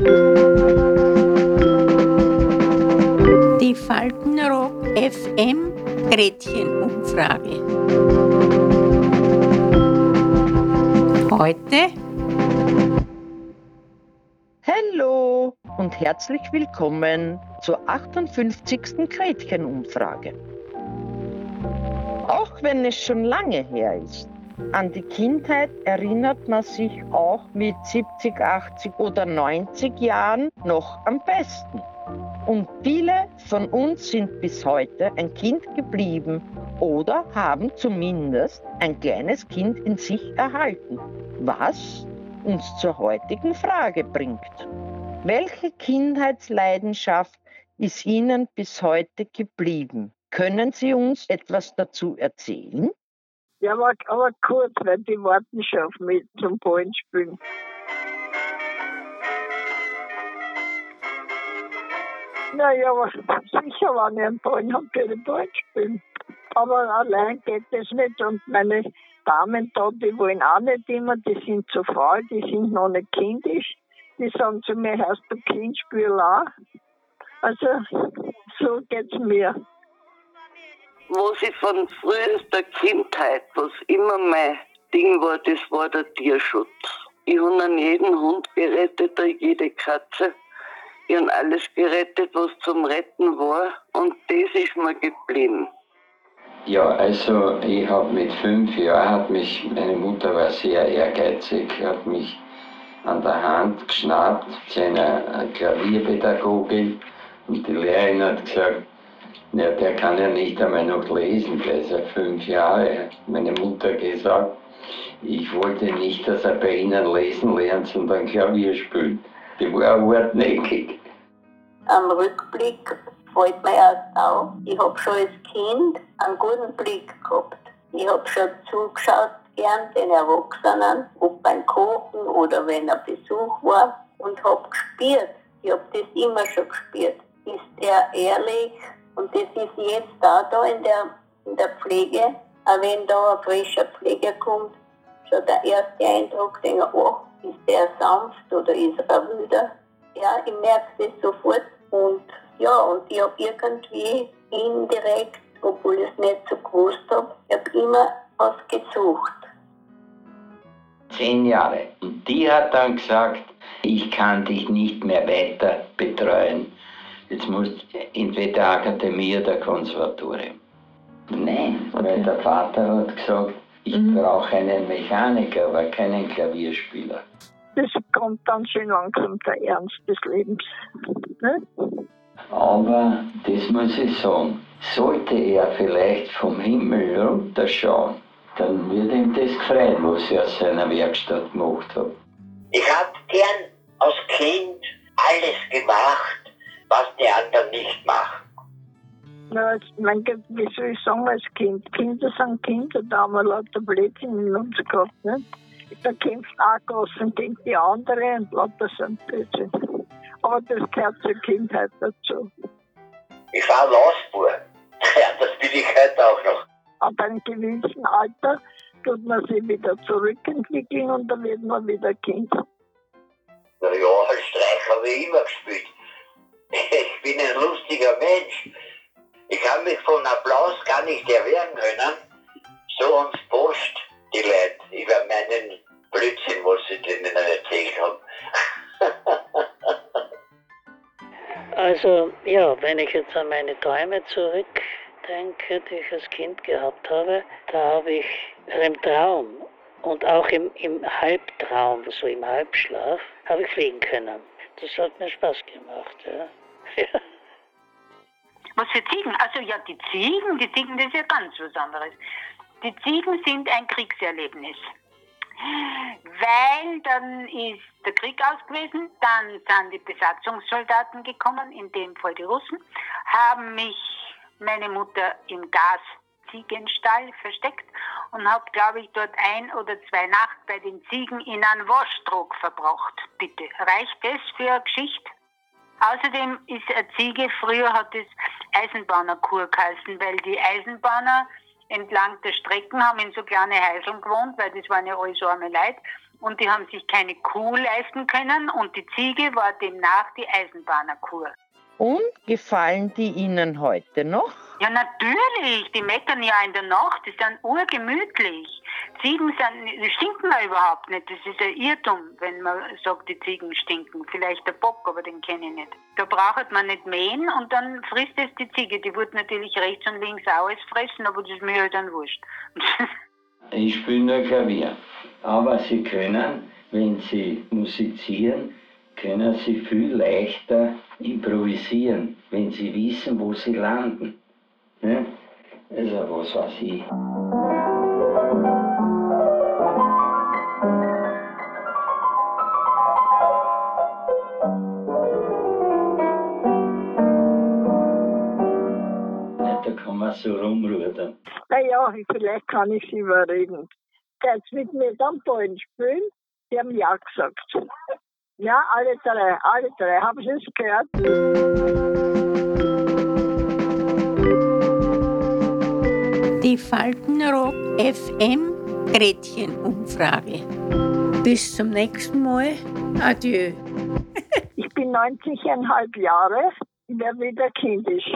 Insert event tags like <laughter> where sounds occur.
Die Faltenrock FM Gretchenumfrage. Heute Hallo und herzlich willkommen zur 58. Gretchenumfrage. Auch wenn es schon lange her ist, an die Kindheit erinnert man sich auch mit 70, 80 oder 90 Jahren noch am besten. Und viele von uns sind bis heute ein Kind geblieben oder haben zumindest ein kleines Kind in sich erhalten, was uns zur heutigen Frage bringt. Welche Kindheitsleidenschaft ist Ihnen bis heute geblieben? Können Sie uns etwas dazu erzählen? Ja, aber, aber kurz, weil die warten schon auf mich zum Ballenspielen. Naja, aber sicher, wenn ich einen Ball habe, kann ich Ball spielen. Aber allein geht das nicht. Und meine Damen da, die wollen auch nicht immer, die sind zu faul, die sind noch nicht kindisch. Die sagen zu mir, hast du Kindspiel auch? Also, so geht's mir. Was ich von frühester Kindheit, was immer mein Ding war, das war der Tierschutz. Ich habe an jeden Hund gerettet, jede Katze. Ich habe alles gerettet, was zum Retten war. Und das ist mir geblieben. Ja, also ich habe mit fünf Jahren, hat mich, meine Mutter war sehr ehrgeizig, hat mich an der Hand geschnappt zu einer Klavierpädagogin und die Lehrerin hat gesagt, ja, der kann ja nicht einmal noch lesen, der ist ja fünf Jahre. Meine Mutter gesagt, ich wollte nicht, dass er bei Ihnen lesen lernt, sondern Klavier spielt. Die war hartnäckig. Am Rückblick fällt mir erst auf, ich habe schon als Kind einen guten Blick gehabt. Ich habe schon zugeschaut, gern den Erwachsenen, ob beim Kochen oder wenn ein Besuch war, und habe gespürt. Ich habe das immer schon gespürt. Ist er ehrlich? Und das ist jetzt da, da in der, in der Pflege, auch wenn da ein frischer Pfleger kommt, schon der erste Eindruck, denke ich, oh, ist der sanft oder ist er wüder? Ja, ich merke das sofort. Und ja, und ich habe irgendwie indirekt, obwohl ich es nicht so gewusst habe, ich habe immer was gesucht. Zehn Jahre. Und die hat dann gesagt, ich kann dich nicht mehr weiter betreuen. Jetzt musst du entweder Akademie oder Konservatorium. Nein, okay. weil der Vater hat gesagt, ich mhm. brauche einen Mechaniker, aber keinen Klavierspieler. Das kommt dann schön langsam der Ernst des Lebens. Ne? Aber das muss ich sagen, sollte er vielleicht vom Himmel runterschauen, dann würde ihm das gefreien, was ich aus seiner Werkstatt gemacht habe. Ich habe gern als Kind alles gemacht, was die anderen nicht machen. Ja, mein Gott, wie soll ich sagen als Kind? Kinder sind Kinder, da haben wir lauter Blödsinn in uns gehabt. Ne? Da kämpft auch Gossen gegen die andere und lauter sind Blödsinn. Aber das gehört zur Kindheit dazu. Ich war Lausbur. Ja, das bin ich heute auch noch. Ab einem gewissen Alter tut man sich wieder zurückentwickeln und dann wird man wieder Kind. Na ja, als Streich habe ich immer gespielt. Lustiger Mensch. Ich kann mich von Applaus gar nicht erwehren können. So uns Post die Leute über meinen Blödsinn, was ich denen erzählt habe. <laughs> Also ja, wenn ich jetzt an meine Träume zurückdenke, die ich als Kind gehabt habe, da habe ich im Traum und auch im, im Halbtraum, so im Halbschlaf, habe ich fliegen können. Das hat mir Spaß gemacht. Ja. <laughs> Was für Ziegen? Also ja, die Ziegen, die Ziegen, das ist ja ganz was anderes. Die Ziegen sind ein Kriegserlebnis. Weil dann ist der Krieg aus gewesen, dann sind die Besatzungssoldaten gekommen, in dem Fall die Russen, haben mich meine Mutter im Gasziegenstall versteckt und habe, glaube ich, dort ein oder zwei Nacht bei den Ziegen in einen Waschtrog verbracht. Bitte, reicht das für eine Geschichte? Außerdem ist eine Ziege, früher hat es Eisenbahnerkur geheißen, weil die Eisenbahner entlang der Strecken haben in so kleine Häuseln gewohnt, weil das waren ja alles arme Leute. und die haben sich keine Kuh leisten können und die Ziege war demnach die Eisenbahnerkur. Und gefallen die Ihnen heute noch? Ja, natürlich. Die meckern ja in der Nacht. Die sind urgemütlich. Ziegen sind, die stinken ja überhaupt nicht. Das ist ein Irrtum, wenn man sagt, die Ziegen stinken. Vielleicht der Bock, aber den kenne ich nicht. Da braucht man nicht mähen und dann frisst es die Ziege. Die wird natürlich rechts und links auch alles fressen, aber das ist mir halt dann wurscht. <laughs> Ich spiele nur Klavier. Aber Sie können, wenn Sie musizieren, können Sie viel leichter improvisieren, wenn Sie wissen, wo Sie landen. Ne? Also was weiß ich. So rumrudern. Naja, vielleicht kann ich sie überreden. Geht's mit mir dann Ballen spielen? Die haben ja gesagt. Ja, alle drei, alle drei. Haben Sie es gehört? Die Faltenrock FM Gretchenumfrage. Bis zum nächsten Mal. Adieu. Ich bin 90,5 Jahre. Ich werde wieder kindisch.